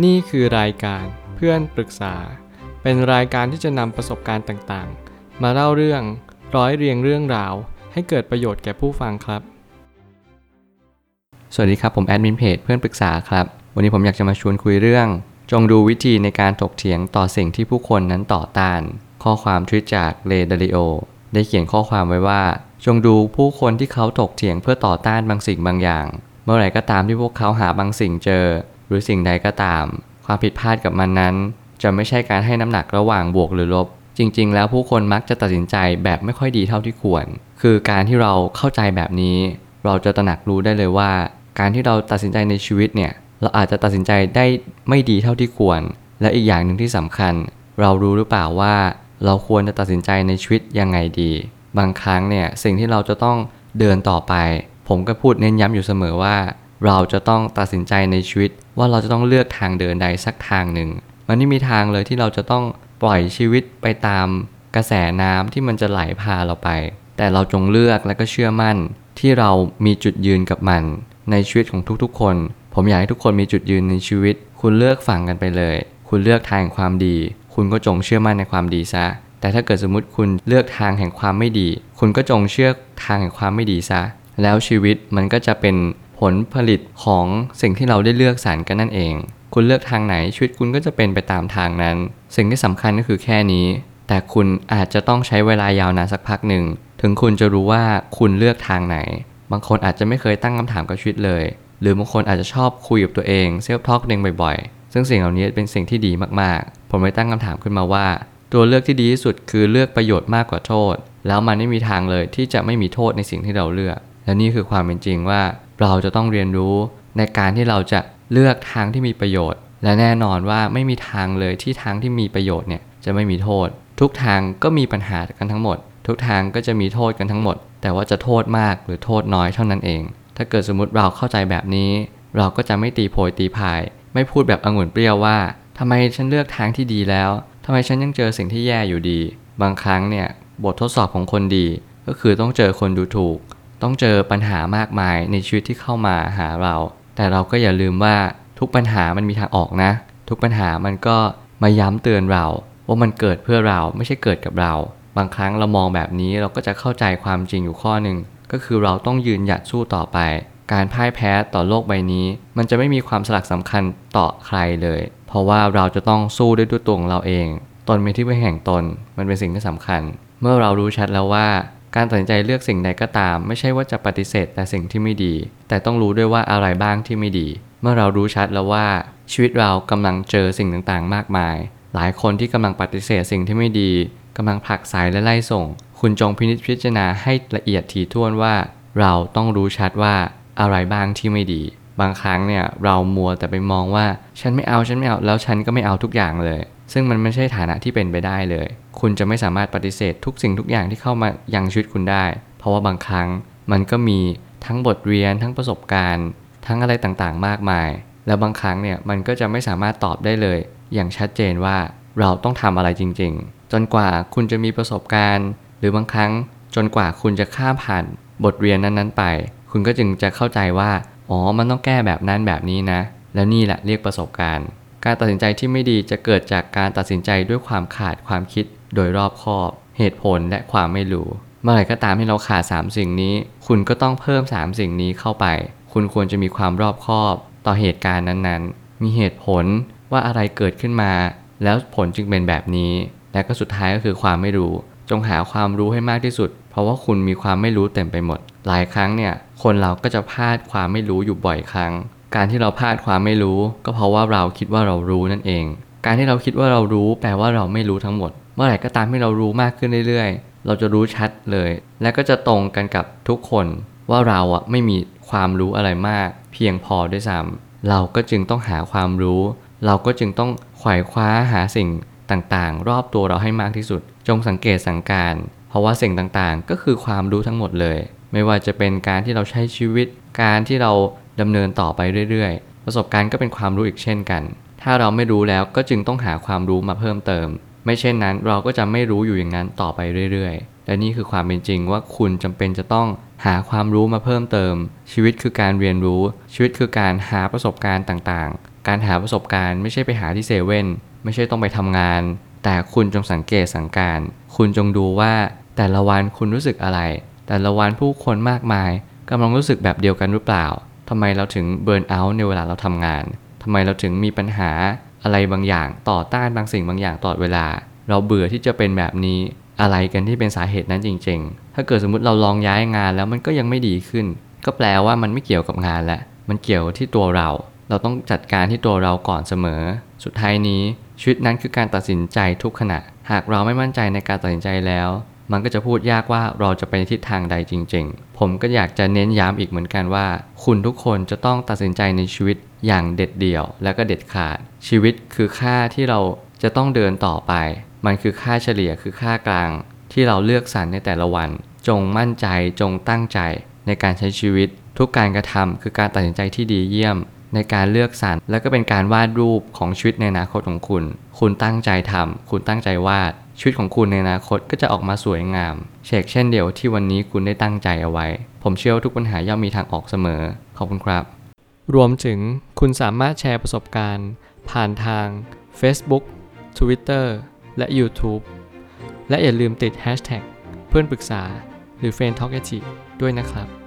นี่คือรายการเพื่อนปรึกษา เป็นรายการที่จะนำประสบการณ์ต่างๆ มาเล่าเรื่องร้อยเรียงเรื่องราว ให้เกิดประโยชน์แก่ผู้ฟังครับ สวัสดีครับ ผมแอดมินเพจเพื่อนปรึกษาครับ วันนี้ผมอยากจะมาชวนคุยเรื่อง จงดูวิธีในการถกเถียงต่อสิ่งที่ผู้คนนั้นต่อต้าน ข้อความทวิตจากเลดาริโอได้เขียนข้อความไว้ว่า จงดูผู้คนที่เขาถกเถียงเพื่อต่อต้านบางสิ่งบางอย่าง เมื่อไหร่ก็ตามที่พวกเขาหาบางสิ่งเจอ รือสิ่งใดก็ตาม ความผิดพลาดกับมันนั้น จะไม่ใช่การให้น้ำหนักระหว่างบวกหรือลบ จริง ๆ แล้วผู้คนมักจะตัดสินใจแบบไม่ค่อยดีเท่าที่ควร คือการที่เราเข้าใจแบบนี้ เราจะตระหนักรู้ได้เลยว่า การที่เราตัดสินใจในชีวิตเนี่ยเราอาจจะตัดสินใจได้ไม่ดีเท่าที่ควร และอีกอย่างหนึ่งที่สำคัญ เรารู้หรือเปล่าว่า เราควรจะตัดสินใจในชีวิตยังไงดี บางครั้งเนี่ยสิ่งที่เราจะต้องเดินต่อไป ผมก็พูดเน้นย้ำอยู่เสมอว่า เราจะต้องตัดสินใจในชีวิต ว่าเราจะต้องเลือกทางเดินใดสักทางหนึ่ง มันไม่มีทางเลยที่เราจะต้องปล่อยชีวิตไปตามกระแสน้ำที่มันจะไหลพาเราไป แต่เราจงเลือกและก็เชื่อมั่น ที่เรามีจุดยืนกับมัน ในชีวิตของทุกๆ คน ผมอยากให้ทุกคนมีจุดยืนในชีวิต คุณเลือกฝั่งกันไปเลย คุณเลือกทางแห่งความดี คุณก็จงเชื่อมั่นในความดีซะ แต่ถ้าเกิดสมมติคุณเลือกทางแห่งความไม่ดี คุณก็จงเชื่อทางแห่งความไม่ดีซะ แล้วชีวิตมันก็จะเป็น ผลผลิตของสิ่งที่เราได้เลือกสรรกันนั่นเอง คุณเลือกทางไหนชีวิตคุณก็จะเป็นไปตามทางนั้น สิ่งที่สำคัญก็คือแค่นี้ แต่คุณอาจจะต้องใช้เวลายาวนานสักพักหนึ่ง ถึงคุณจะรู้ว่าคุณเลือกทางไหน บางคนอาจจะไม่เคยตั้งคำถามกับชีวิตเลย หรือบางคนอาจจะชอบคุยกับตัวเองเซลฟ์ทอล์กเองบ่อยๆ ซึ่งสิ่งเหล่านี้เป็นสิ่งที่ดีมากๆ ผมเลยตั้งคำถามขึ้นมาว่า ตัวเลือกที่ดีที่สุดคือเลือกประโยชน์มากกว่าโทษ แล้วมันไม่มีทางเลยที่จะไม่มีโทษในสิ่งที่เราเลือกและนี่คือความเป็นจริงว่า เราจะต้องเรียนรู้ในการที่เราจะเลือกทางที่มีประโยชน์ และแน่นอนว่าไม่มีทางเลยที่ทางที่มีประโยชน์เนี่ยจะไม่มีโทษ ทุกทางก็มีปัญหากันทั้งหมด ทุกทางก็จะมีโทษกันทั้งหมด แต่ว่าจะโทษมากหรือโทษน้อยเท่านั้นเอง ถ้าเกิดสมมติเราเข้าใจแบบนี้ เราก็จะไม่ตีโพยตีพาย ไม่พูดแบบองุ่นเปรี้ยวว่าทำไมฉันเลือกทางที่ดีแล้วทำไมฉันยังเจอสิ่งที่แย่อยู่ดี บางครั้งเนี่ยบททดสอบของคนดี ก็คือต้องเจอคนดูถูก ต้องเจอปัญหามากมายในชีวิตที่เข้ามาหาเรา แต่เราก็อย่าลืมว่าทุกปัญหามันมีทางออกนะ ทุกปัญหามันก็มาย้ำเตือนเรา ว่ามันเกิดเพื่อเราไม่ใช่เกิดกับเรา บางครั้งเรามองแบบนี้เราก็จะเข้าใจความจริงอยู่ข้อหนึ่งก็คือเราต้องยืนหยัดสู้ต่อไป การพ่ายแพ้ต่อโลกใบนี้ มันจะไม่มีความสลักสำคัญต่อใครเลย เพราะว่าเราจะต้องสู้ด้วยตัวตวของเราเอง ตนเป็นที่พึ่งแห่งตน มันเป็นสิ่งที่สำคัญ เมื่อเรารู้ชัดแล้วว่า การตัดสินใจเลือกสิ่งใดก็ตาม ไม่ใช่ว่าจะปฏิเสธแต่สิ่งที่ไม่ดี แต่ต้องรู้ด้วยว่าอะไรบ้างที่ไม่ดี เมื่อเรารู้ชัดแล้วว่า ชีวิตเรากำลังเจอสิ่งต่างๆ มากมาย หลายคนที่กำลังปฏิเสธสิ่งที่ไม่ดีกำลังผลักสายและไล่ส่ง คุณจงพินิจพิจารณาให้ละเอียดถี่ถ้วนว่า เราต้องรู้ชัดว่าอะไรบ้างที่ไม่ดี บางครั้งเนี่ยเรามัวแต่ไปมองว่าฉันไม่เอาฉันไม่เอาแล้วฉันก็ไม่เอาทุกอย่างเลย ซึ่งมันไม่ใช่ฐานะที่เป็นไปได้เลย คุณจะไม่สามารถปฏิเสธทุกสิ่งทุกอย่างที่เข้ามายังชีวิตคุณได้ เพราะว่าบางครั้งมันก็มีทั้งบทเรียนทั้งประสบการณ์ ทั้งอะไรต่างๆ มากมาย แล้วบางครั้งเนี่ยมันก็จะไม่สามารถตอบได้เลย อย่างชัดเจนว่าเราต้องทำอะไรจริง ๆ จนกว่าคุณจะมีประสบการณ์ หรือบางครั้งจนกว่าคุณจะข้ามผ่านบทเรียนนั้นๆไป คุณก็จึงจะเข้าใจว่า อ๋อ มันต้องแก้แบบนั้นแบบนี้นะ แล้วนี่แหละเรียกประสบการณ์ การตัดสินใจที่ไม่ดีจะเกิดจากการตัดสินใจด้วยความขาดความคิด โดยรอบคอบ เหตุผลและความไม่รู้ เมื่อไหร่ก็ตามที่เราขาด 3 สิ่งนี้ คุณก็ต้องเพิ่ม 3 สิ่งนี้เข้าไป คุณควรจะมีความรอบคอบ ต่อเหตุการณ์นั้นๆ มีเหตุผลว่าอะไรเกิดขึ้นมา แล้วผลจึงเป็นแบบนี้ และก็สุดท้ายก็คือความไม่รู้ จงหาความรู้ให้มากที่สุด เพราะว่าคุณมีความไม่รู้เต็มไปหมด หลายครั้งเนี่ยคนเราก็จะพลาดความไม่รู้อยู่บ่อยครั้ง การที่เราพลาดความไม่รู้ ก็เพราะว่าเราคิดว่าเรารู้นั่นเอง การที่เราคิดว่าเรารู้ แปลว่าเราไม่รู้ทั้งหมด เมื่อไหร่ก็ตามที่เรารู้มากขึ้นเรื่อยๆ เราจะรู้ชัดเลย และก็จะตรงกันกับทุกคนว่าเราอะไม่มีความรู้อะไรมาก เพียงพอด้วยซ้ำเราก็จึงต้องหาความรู้ เราก็จึงต้องไขว่คว้าหาสิ่งต่างๆ รอบตัวเราให้มากที่สุด จงสังเกตสังการ เพราะว่าสิ่งต่างๆ ก็คือความรู้ทั้งหมดเลย ไม่ว่าจะเป็นการที่เราใช้ชีวิต การที่เราดำเนินต่อไปเรื่อยๆ ประสบการณ์ก็เป็นความรู้อีกเช่นกัน ถ้าเราไม่รู้แล้วก็จึงต้องหาความรู้มาเพิ่มเติม ไม่เช่นนั้นเราก็จะไม่รู้อยู่อย่างนั้นต่อไปเรื่อยๆ และนี่คือความเป็นจริงว่าคุณจำเป็นจะต้องหาความรู้มาเพิ่มเติม ชีวิตคือการเรียนรู้ ชีวิตคือการหาประสบการณ์ต่างๆ การหาประสบการณ์ไม่ใช่ไปหาที่เซเว่นไม่ใช่ต้องไปทำงาน แต่คุณจงสังเกตสังการ คุณจงดูว่า แต่ละวันคุณรู้สึกอะไร แต่ละวันผู้คนมากมายกำลังรู้สึกแบบเดียวกันหรือเปล่าทำไมเราถึงเบิร์นเอาท์ในเวลาเราทำงานทำไมเราถึงมีปัญหาอะไรบางอย่างต่อต้านบางสิ่งบางอย่างตลอดเวลา เราเบื่อที่จะเป็นแบบนี้อะไรกันที่เป็นสาเหตุนั้นจริง ๆ ถ้าเกิดสมมติเราลองย้ายงานแล้วมันก็ยังไม่ดีขึ้น ก็แปลว่ามันไม่เกี่ยวกับงานแล้วมันเกี่ยวที่ตัวเรา เราต้องจัดการที่ตัวเราก่อนเสมอ สุดท้ายนี้ชีวิตนั้นคือการตัดสินใจทุกขณะ หากเราไม่มั่นใจในการตัดสินใจแล้ว มันก็จะพูดยากว่าเราจะไปในทิศทางใดจริง ๆ ผมก็อยากจะเน้นย้ำอีกเหมือนกันว่า คุณทุกคนจะต้องตัดสินใจในชีวิตอย่างเด็ดเดี่ยว และก็เด็ดขาด ชีวิตคือค่าที่เราจะต้องเดินต่อไป มันคือค่าเฉลี่ยคือค่ากลาง ที่เราเลือกสรรในแต่ละวัน จงมั่นใจจงตั้งใจในการใช้ชีวิต ทุกการกระทำคือการตัดสินใจที่ดีเยี่ยม ในการเลือกสรรและก็เป็นการวาดรูปของชีวิตในอนาคตของคุณ คุณตั้งใจทำคุณตั้งใจวาด ชีวิตของคุณในอนาคตก็จะออกมาสวยงาม เชกเช่นเดียวที่วันนี้คุณได้ตั้งใจเอาไว้ ผมเชื่อว่าทุกปัญหาย่อมมีทางออกเสมอ ขอบคุณครับ รวมถึงคุณสามารถแชร์ประสบการณ์ ผ่านทาง Facebook Twitter และ YouTube และอย่าลืมติด Hashtag เพื่อนปรึกษาหรือ f r ร e n d t a l k ด้วยนะครับ